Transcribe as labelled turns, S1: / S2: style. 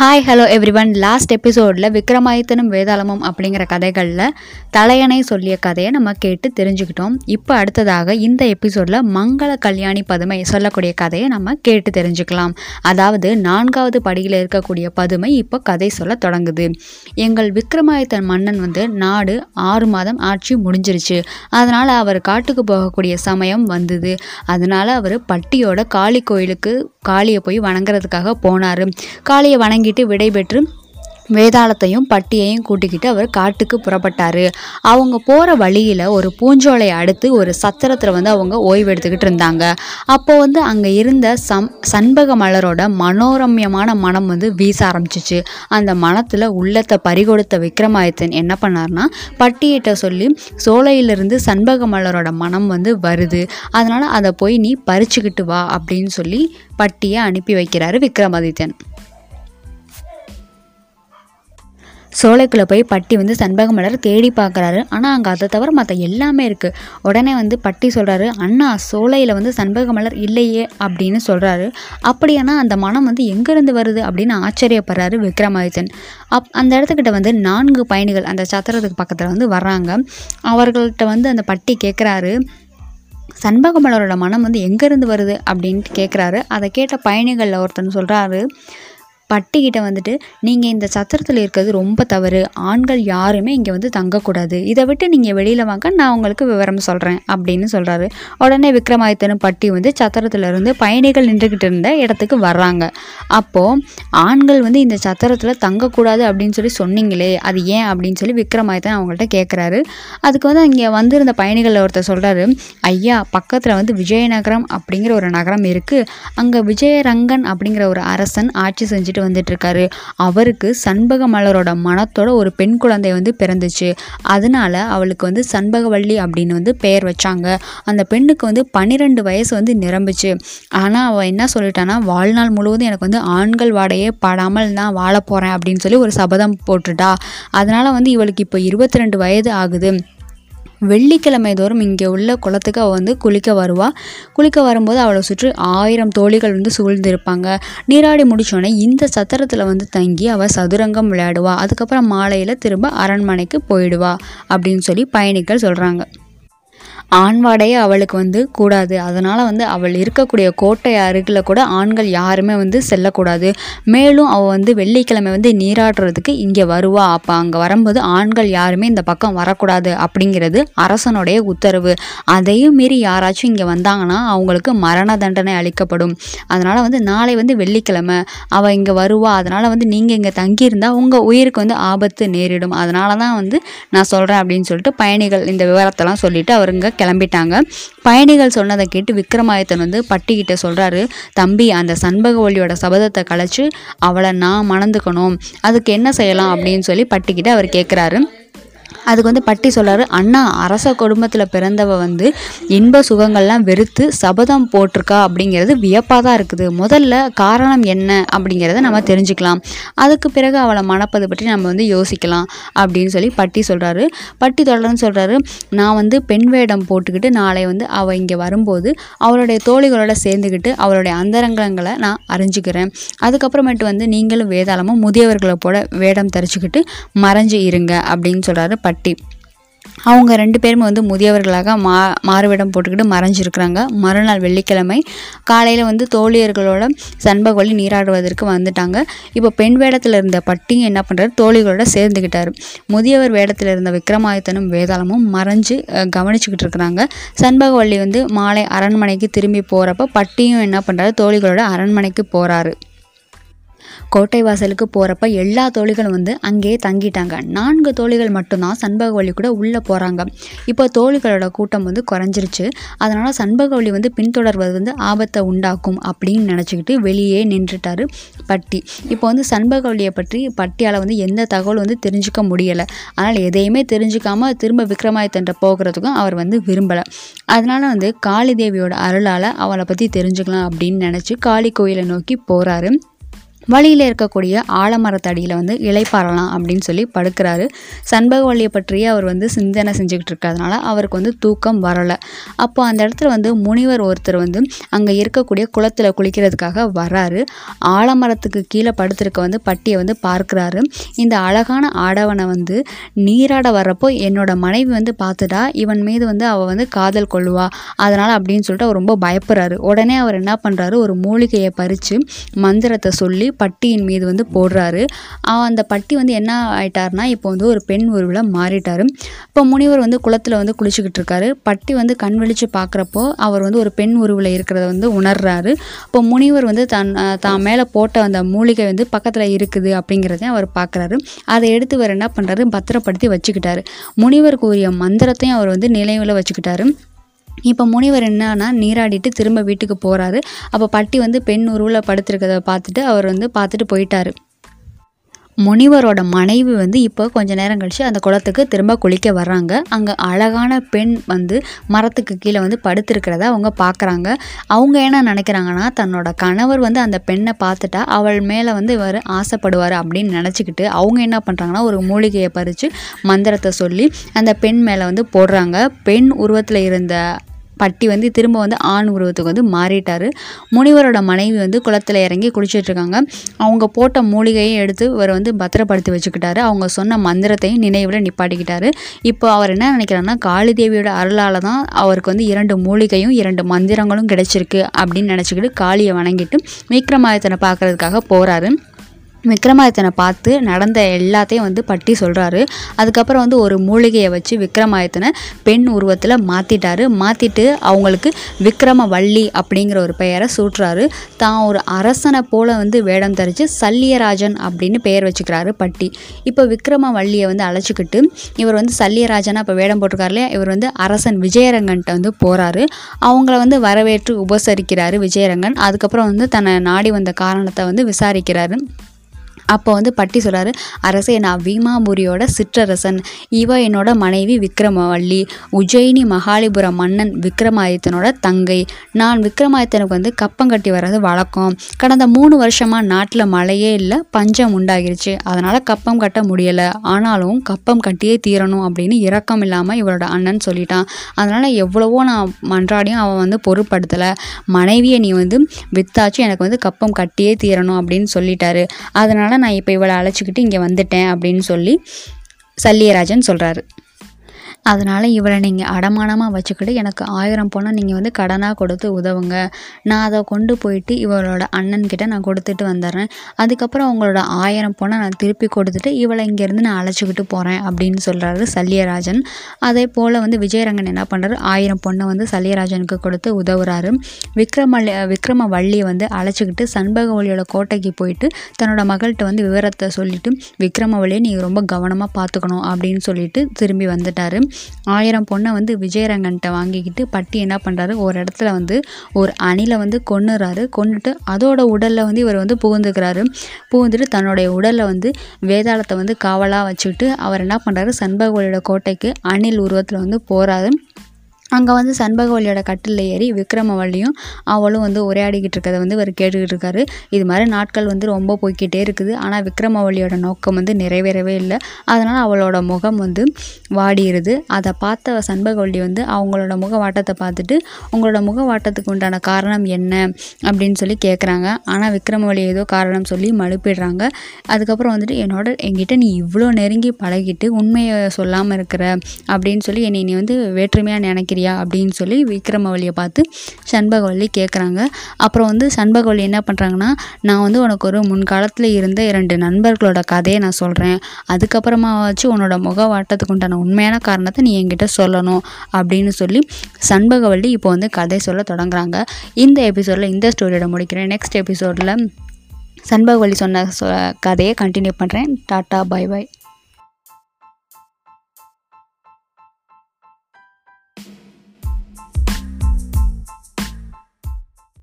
S1: Hi hello everyone last எபிசோடில் விக்ரமாதித்தனும் வேதாளமும் அப்படிங்கிற கதைகளில் தலையணை சொல்லிய கதையை நம்ம கேட்டு தெரிஞ்சுக்கிட்டோம். இப்போ அடுத்ததாக இந்த எபிசோடில் மங்கள கல்யாணி பதுமை சொல்லக்கூடிய கதையை நம்ம கேட்டு தெரிஞ்சுக்கலாம். அதாவது நான்காவது படியில் இருக்கக்கூடிய பதுமை இப்போ கதை சொல்ல தொடங்குது. எங்கள் விக்ரமாதித்தன் மன்னன் வந்து நாடு ஆறு மாதம் ஆட்சி முடிஞ்சிருச்சு. அதனால் அவர் காட்டுக்கு போகக்கூடிய சமயம் வந்தது. அதனால் அவர் பட்டியோட காளி கோயிலுக்கு காளியை போய் வணங்குறதுக்காக போனார். காளியை வணங்கி வணங்கிட்டு விடைபெற்று வேதாளத்தையும் பட்டியையும் கூட்டிக்கிட்டு அவர் காட்டுக்கு புறப்பட்டார். அவங்க போகிற வழியில் ஒரு பூஞ்சோலை அடுத்து ஒரு சத்திரத்தில் வந்து அவங்க ஓய்வு எடுத்துக்கிட்டு இருந்தாங்க. அப்போ வந்து அங்கே இருந்த சம் சண்பக மலரோட மனோரம்யமான மனம் வந்து வீச ஆரம்பிச்சிச்சு. அந்த மனத்தில் உள்ளத்தை பறிகொடுத்த விக்ரமாதித்தன் என்ன பண்ணார்னா பட்டியிட்ட சொல்லி சோலையிலிருந்து சண்பக மலரோட மனம் வந்து வருது. அதனால் அதை போய் நீ பறிச்சுக்கிட்டு வா அப்படின்னு சொல்லி பட்டியை அனுப்பி வைக்கிறாரு விக்ரமாதித்தன் சோலைக்குள்ளே போய் பட்டி வந்து சண்பக மலர் தேடி பார்க்குறாரு. ஆனால் அங்கே அதை தவிர மற்ற எல்லாமே இருக்குது உடனே வந்து பட்டி சொல்கிறாரு அண்ணா சோலையில் வந்து சண்பக மலர் இல்லையே அப்படின்னு சொல்கிறாரு அப்படியானா அந்த மனம் வந்து எங்கேருந்து வருது அப்படின்னு ஆச்சரியப்படுறாரு விக்ரமாதித்தன். அப் அந்த இடத்துக்கிட்ட வந்து நான்கு பயணிகள் அந்த சத்திரத்துக்கு பக்கத்தில் வந்து வர்றாங்க. அவர்கள்ட்ட வந்து அந்த பட்டி கேட்குறாரு சண்பக மலரோட மனம் வந்து எங்கேருந்து வருது? அப்படின்ட்டு கேட்குறாரு அதை கேட்ட பயணிகளில் ஒருத்தன் சொல்கிறாரு பட்டிக்கிட்ட வந்துட்டு நீங்கள் இந்த சத்திரத்தில் இருக்கிறது ரொம்ப தவறு. ஆண்கள் யாருமே இங்கே வந்து தங்கக்கூடாது. இதை விட்டு நீங்கள் வெளியில் வாங்க நான் உங்களுக்கு விவரம் சொல்கிறேன் அப்படின்னு சொல்கிறாரு உடனே விக்ரமாதித்தனும் பட்டி வந்து சத்திரத்தில் இருந்து பயணிகள் நின்றுக்கிட்டு இருந்த இடத்துக்கு வர்றாங்க. அப்போது ஆண்கள் வந்து இந்த சத்திரத்தில் தங்கக்கூடாது அப்படின்னு சொல்லி சொன்னீங்களே அது ஏன் அப்படின்னு சொல்லி விக்ரமாதித்தன் அவங்கள்ட்ட கேட்குறாரு அதுக்கு வந்து இங்கே வந்திருந்த பயணிகளில் ஒருத்தர் சொல்கிறாரு ஐயா பக்கத்தில் வந்து விஜயநகரம் அப்படிங்கிற ஒரு நகரம் இருக்குது அங்கே விஜயரங்கன் அப்படிங்கிற ஒரு அரசன் ஆட்சி செஞ்சுட்டு வந்துட்டு இருக்காரு அவருக்கு சண்பக மலரோட மனத்தோட ஒரு பெண் குழந்தை வந்து பிறந்துச்சு. அதனால அவளுக்கு வந்து சண்பகவள்ளி அப்படின்னு வந்து பெயர் வச்சாங்க. அந்த பெண்ணுக்கு வந்து பன்னிரெண்டு வயசு வந்து நிரம்பிச்சு. ஆனால் அவள் என்ன சொல்லிட்டான்னா வாழ்நாள் முழுவதும் எனக்கு வந்து ஆண்கள் வாடையே படாமல் நான் வாழ போகிறேன் அப்படின்னு சொல்லி ஒரு சபதம் போட்டுட்டா. அதனால் வந்து இவளுக்கு இப்போ இருபத்தி ரெண்டு வயது ஆகுது. வெள்ளிக்கிழமை தோறும் இங்கே உள்ள குளத்துக்கு அவள் வந்து குளிக்க வருவாள் குளிக்க வரும்போது அவளை சுற்றி ஆயிரம் தோழிகள் வந்து சூழ்ந்திருப்பாங்க. நீராடி முடித்தோடனே இந்த சத்திரத்தில் வந்து தங்கி அவள் சதுரங்கம் விளையாடுவாள் அதுக்கப்புறம் மாலையில் திரும்ப அரண்மனைக்கு போயிடுவா அப்படின்னு சொல்லி பயணிகள் சொல்கிறாங்க ஆண்வாடையே அவளுக்கு வந்து கூடாது. அதனால் வந்து அவள் இருக்கக்கூடிய கோட்டை அருகில் கூட ஆண்கள் யாருமே வந்து செல்லக்கூடாது. மேலும் அவள் வந்து வெள்ளிக்கிழமை வந்து நீராடுறதுக்கு இங்கே வருவா. அப்போ அங்கே வரும்போது ஆண்கள் யாருமே இந்த பக்கம் வரக்கூடாது அப்படிங்கிறது அரசனுடைய உத்தரவு. அதையும் மீறி யாராச்சும் இங்கே வந்தாங்கன்னா அவங்களுக்கு மரண தண்டனை அளிக்கப்படும். அதனால் வந்து நாளை வந்து வெள்ளிக்கிழமை அவள் இங்கே வருவா. அதனால் வந்து நீங்கள் இங்கே தங்கியிருந்தால் உங்கள் உயிருக்கு வந்து ஆபத்து நேரிடும். அதனால தான் வந்து நான் சொல்கிறேன் அப்படின்னு சொல்லிட்டு பயணிகள் இந்த விவரத்தெல்லாம் சொல்லிட்டு அவருங்க கிளம்பிட்டாங்க. பயணிகள் சொன்னதை கேட்டு விக்ரமாதித்தன் வந்து பட்டிக்கிட்ட சொல்கிறாரு தம்பி அந்த சண்பகவல்லியோட சபதத்தை கலைச்சு அவளை நான் மணந்துக்கணும். அதுக்கு என்ன செய்யலாம்? அப்படின்னு சொல்லி பட்டிக்கிட்ட அவர் கேட்குறாரு அதுக்கு வந்து பட்டி சொல்கிறாரு அண்ணா அரச குடும்பத்தில் பிறந்தவ வந்து இன்ப சுகங்கள்லாம் வெறுத்து சபதம் போட்டிருக்கா அப்படிங்கிறது வியப்பாக தான் இருக்குது. முதல்ல காரணம் என்ன அப்படிங்கிறத நம்ம தெரிஞ்சுக்கலாம். அதுக்கு பிறகு அவளை மணப்பது பற்றி நம்ம வந்து யோசிக்கலாம் அப்படின்னு சொல்லி பட்டி சொல்கிறாரு பட்டி தொடர்ந்து சொல்கிறாரு நான் வந்து பெண் வேடம் போட்டுக்கிட்டு நாளை வந்து அவள் இங்கே வரும்போது அவளுடைய தோழிகளோட சேர்ந்துக்கிட்டு அவளுடைய அந்தரங்கங்களை நான் அறிஞ்சுக்கிறேன். அதுக்கப்புறமேட்டு வந்து நீங்களும் வேதாளமும் முதியவர்களை போட வேடம் தரிச்சுக்கிட்டு மறைஞ்சு இருங்க அப்படின்னு சொல்கிறாரு பட்டி. அவங்க ரெண்டு பேருமே வந்து முதியவர்களாக மா மாறுவிடம் போட்டுக்கிட்டு மறைஞ்சிருக்கிறாங்க. மறுநாள் வெள்ளிக்கிழமை காலையில் வந்து தோழியர்களோட சண்பகொல்லி நீராடுவதற்கு வந்துட்டாங்க. இப்போ பெண் வேடத்தில் இருந்த பட்டியும் என்ன பண்ணுறாரு தோழிகளோட சேர்ந்துக்கிட்டாரு முதியவர் வேடத்தில் இருந்த விக்ரமாதித்தனும் வேதாளமும் மறைஞ்சு கவனிச்சுக்கிட்டு இருக்கிறாங்க. சண்பகவல்லி வந்து மாலை அரண்மனைக்கு திரும்பி போகிறப்ப பட்டியும் என்ன பண்ணுறாரு தோழிகளோட அரண்மனைக்கு போகிறாரு கோட்டை வாசலுக்கு போகிறப்ப எல்லா தோழிகளும் வந்து அங்கேயே தங்கிட்டாங்க. நான்கு தோழிகள் மட்டும்தான் சண்பகவழி கூட உள்ளே போகிறாங்க இப்போ தோழிகளோட கூட்டம் வந்து குறைஞ்சிருச்சு. அதனால் சண்பகவழி வந்து பின்தொடர்வது வந்து ஆபத்தை உண்டாக்கும் அப்படின்னு நினச்சிக்கிட்டு வெளியே நின்றுட்டாரு பட்டி. இப்போ வந்து சண்பகவழியை பற்றி பட்டியால் வந்து எந்த தகவலும் வந்து தெரிஞ்சுக்க முடியலை. அதனால் எதையுமே தெரிஞ்சுக்காம திரும்ப விக்ரமாதித்தன்ட்ட போகிறதுக்கும் அவர் வந்து விரும்பலை. அதனால் வந்து காளி தேவியோட அருளால் அவளை பற்றி தெரிஞ்சுக்கலாம் அப்படின்னு நினச்சி காளி கோயிலை நோக்கி போகிறாரு வழியில் இருக்கக்கூடிய ஆலமரத்தடியில் வந்து இலைப்பாறலாம் அப்படின்னு சொல்லி படுக்கிறாரு. சண்பகவல்லியை பற்றியே அவர் வந்து சிந்தனை செஞ்சுக்கிட்டு இருக்கிறதுனால அவருக்கு வந்து தூக்கம் வரலை. அப்போ அந்த இடத்துல வந்து முனிவர் ஒருத்தர் வந்து அங்கே இருக்கக்கூடிய குளத்தில் குளிக்கிறதுக்காக வராரு. ஆலமரத்துக்கு கீழே படுத்திருக்க வந்து பட்டியை வந்து பார்க்குறாரு. இந்த அழகான ஆடவனை வந்து நீராட வர்றப்போ என்னோட மனைவி வந்து பார்த்துட்டா இவன் மீது வந்து அவள் வந்து காதல் கொள்ளுவா. அதனால் அப்படின்னு சொல்லிட்டு அவர் ரொம்ப பயப்படுறாரு. உடனே அவர் என்ன பண்ணுறாரு ஒரு மூலிகையை பறித்து மந்திரத்தை சொல்லி பட்டியின் மீது வந்து போடுறாரு. அந்த பட்டி வந்து என்ன ஆயிட்டாருன்னா இப்போ வந்து ஒரு பெண் உருவில் மாறிட்டார். இப்போ முனிவர் வந்து குளத்தில் வந்து குளிச்சுக்கிட்டு இருக்காரு பட்டி வந்து கண் விழிச்சு பார்க்குறப்போ அவர் வந்து ஒரு பெண் உருவில் இருக்கிறத வந்து உணர்றாரு. இப்போ முனிவர் வந்து தன் தான் மேலே போட்ட அந்த மூலிகை வந்து பக்கத்தில் இருக்குது அப்படிங்கிறதையும் அவர் பார்க்குறாரு அதை எடுத்து அவர் என்ன பண்ணுறாரு பத்திரப்படுத்தி வச்சுக்கிட்டாரு. முனிவருக்கு உரிய மந்திரத்தையும் அவர் வந்து நினைவில் வச்சுக்கிட்டாரு. இப்போ முனிவர் என்னன்னா நீராடிட்டு திரும்ப வீட்டுக்கு போகிறாரு அப்போ பட்டி வந்து பெண் உருவில் படுத்திருக்கிறத பார்த்துட்டு அவர் வந்து பார்த்துட்டு போயிட்டாரு. முனிவரோட மனைவி வந்து இப்போ கொஞ்ச நேரம் கழிச்சு அந்த குளத்துக்கு திரும்ப குளிக்க வர்றாங்க. அங்கே அழகான பெண் வந்து மரத்துக்கு கீழே வந்து படுத்திருக்கிறத அவங்க பார்க்குறாங்க அவங்க என்ன நினைக்கிறாங்கன்னா தன்னோட கணவர் வந்து அந்த பெண்ணை பார்த்துட்டா அவள் மேலே வந்து இவர் ஆசைப்படுவார் அப்படின்னு நினச்சிக்கிட்டு அவங்க என்ன பண்ணுறாங்கன்னா ஒரு மூலிகையை பறித்து மந்திரத்தை சொல்லி அந்த பெண் மேலே வந்து போடுறாங்க. பெண் உருவத்தில் இருந்த பட்டி வந்து திரும்ப வந்து ஆண் உருவத்துக்கு வந்து மாறிட்டார். முனிவரோட மனைவி வந்து குளத்தில் இறங்கி குளிச்சிட்ருக்காங்க. அவங்க போட்ட மூலிகையை எடுத்து இவர் வந்து பத்திரப்படுத்தி வச்சுக்கிட்டாரு. அவங்க சொன்ன மந்திரத்தையும் நினைவில் நிப்பாட்டிக்கிட்டாரு. இப்போ அவர் என்ன நினைக்கிறாருன்னா காளி தேவியோட அருளால் தான் அவருக்கு வந்து இரண்டு மூலிகையும் இரண்டு மந்திரங்களும் கிடைச்சிருக்கு அப்படின்னு நினச்சிக்கிட்டு காளியை வணங்கிட்டு விக்ரமாதித்தனை பார்க்கறதுக்காக போகிறாரு விக்ரமாதித்தனை பார்த்து நடந்த எல்லாத்தையும் வந்து பட்டி சொல்கிறாரு அதுக்கப்புறம் வந்து ஒரு மூலிகையை வச்சு விக்ரமாதித்தனை பெண் உருவத்தில் மாற்றிட்டாரு மாற்றிட்டு அவங்களுக்கு விக்ரமவள்ளி அப்படிங்கிற ஒரு பெயரை சூட்டுறாரு. தான் ஒரு அரசனை போல் வந்து வேடம் தரித்து சல்லியராஜன் அப்படின்னு பெயர் வச்சுக்கிறாரு பட்டி. இப்போ விக்ரமவள்ளியை வந்து அழைச்சிக்கிட்டு இவர் வந்து சல்லியராஜனாக இப்போ வேடம் போட்டிருக்காரு இல்லையா? இவர் வந்து அரசன் விஜயரங்கன்ட்ட வந்து போகிறாரு அவங்கள வந்து வரவேற்று உபசரிக்கிறாரு விஜயரங்கன். அதுக்கப்புறம் வந்து தன்னை நாடி வந்த காரணத்தை வந்து விசாரிக்கிறாரு. அப்போ வந்து பட்டி சொல்கிறாரு அரசே நான் வீமாபுரியோட சிற்றரசன். இவ என்னோட மனைவி விக்ரமவள்ளி. உஜ்ஜயினி மகாலிபுரம் மன்னன் விக்ரமாதித்தனோட தங்கை. நான் விக்ரமாதித்தனுக்கு வந்து கப்பம் கட்டி வர்றது வழக்கம். கடந்த மூணு வருஷமாக நாட்டில் மழையே இல்லை பஞ்சம் உண்டாகிருச்சு. அதனால் கப்பம் கட்ட முடியலை. ஆனாலும் கப்பம் கட்டியே தீரணும் அப்படின்னு இரக்கம் இல்லாமல் இவரோட அண்ணன் சொல்லிட்டான். அதனால் எவ்வளவோ நான் மன்றாடியும் அவன் வந்து பொருட்படுத்தலை. மனைவியை நீ வந்து வித்தாச்சு எனக்கு வந்து கப்பம் கட்டியே தீரணும் அப்படின்னு சொல்லிட்டாரு. அதனால் நான் இப்போ இவளை அழைச்சிக்கிட்டு இங்கே வந்துட்டேன் அப்படின்னு சொல்லி சல்லியராஜன் சொல்கிறாரு அதனால் இவளை நீங்கள் அடமானமாக வச்சுக்கிட்டு எனக்கு ஆயிரம் பணம் நீங்கள் வந்து கடனாக கொடுத்து உதவுங்க. நான் அதை கொண்டு போயிட்டு இவளோட அண்ணன்கிட்ட நான் கொடுத்துட்டு வந்துடுறேன். அதுக்கப்புறம் அவங்களோட ஆயிரம் பணம் நான் திருப்பி கொடுத்துட்டு இவளை இங்கேருந்து நான் அழைச்சிக்கிட்டு போகிறேன் அப்படின்னு சொல்கிறாரு சல்லியராஜன். அதே போல் வந்து விஜயரங்கன் என்ன பண்ணுறாரு ஆயிரம் பொண்ணை வந்து சல்லியராஜனுக்கு கொடுத்து உதவுறாரு. விக்ரமல்லி விக்ரமவள்ளியை வந்து அழைச்சிக்கிட்டு சண்பகவல்லியோட கோட்டைக்கு போயிட்டு தன்னோட மகள்கிட்ட வந்து விவரத்தை சொல்லிவிட்டு விக்ரமவள்ளியை நீங்கள் ரொம்ப கவனமாக பார்த்துக்கணும் அப்படின்னு சொல்லிட்டு திரும்பி வந்துட்டாரு. ஆயிரம் பொண்ணை வந்து விஜயரங்கன்ட்ட வாங்கிக்கிட்டு பட்டி என்ன பண்ணுறாரு ஒரு இடத்துல வந்து ஒரு அணிலை வந்து கொன்னுறாரு. கொண்டுட்டு அதோட உடலில் வந்து இவர் வந்து புகுந்துக்கிறாரு. புகுந்துட்டு தன்னுடைய உடலில் வந்து வேதாளத்தை வந்து காவலாக வச்சுக்கிட்டு அவர் என்ன பண்ணுறாரு சண்பகோலியோட கோட்டைக்கு அணில் உருவத்தில் வந்து போகிறாரு அங்கே வந்து சண்பகவல்லியோட கட்டிலில் ஏறி விக்ரமவல்லியும் அவளும் வந்து உரையாடிக்கிட்டு இருக்கிறத வந்து இவர் கேட்டுக்கிட்டு இருக்காரு இது மாதிரி நாட்கள் வந்து ரொம்ப போய்கிட்டே இருக்குது. ஆனால் விக்ரமவல்லியோட நோக்கம் வந்து நிறைவேறவே இல்லை. அதனால் அவளோட முகம் வந்து வாடிடுது அதை பார்த்த சண்பகவல்லி வந்து அவங்களோட முகவாட்டத்தை பார்த்துட்டு உங்களோட முகவாட்டத்துக்கு உண்டான காரணம் என்ன? அப்படின்னு சொல்லி கேட்குறாங்க ஆனால் விக்ரமவல்லி ஏதோ காரணம் சொல்லி மழுப்பிடுறாங்க. அதுக்கப்புறம் வந்துட்டு என்னோட என்கிட்ட நீ இவ்வளோ நெருங்கி பழகிட்டு உண்மையை சொல்லாமல் இருக்கிற அப்படின்னு சொல்லி என்னை நீ வந்து வேற்றுமையாக சரியா அப்படின்னு சொல்லி விக்ரமவல்லியை பார்த்து சண்பகவல்லி கேட்குறாங்க அப்புறம் வந்து சண்பகவல்லி என்ன பண்ணுறாங்கன்னா நான் வந்து உனக்கு ஒரு முன்காலத்தில் இருந்த இரண்டு நண்பர்களோட கதையை நான் சொல்கிறேன் அதுக்கப்புறமாவாச்சும் உன்னோட உன்னோட முகவாட்டத்துக்கு உண்டான உண்மையான காரணத்தை நீ என்கிட்ட சொல்லணும் அப்படின்னு சொல்லி சண்பகவல்லி இப்போ வந்து கதை சொல்ல தொடங்குறாங்க. இந்த எபிசோடில் இந்த ஸ்டோரியோட முடிக்கிறேன். நெக்ஸ்ட் எபிசோடில் சண்பகவல்லி சொன்ன கதையை கண்டினியூ பண்ணுறேன் டாட்டா பை பை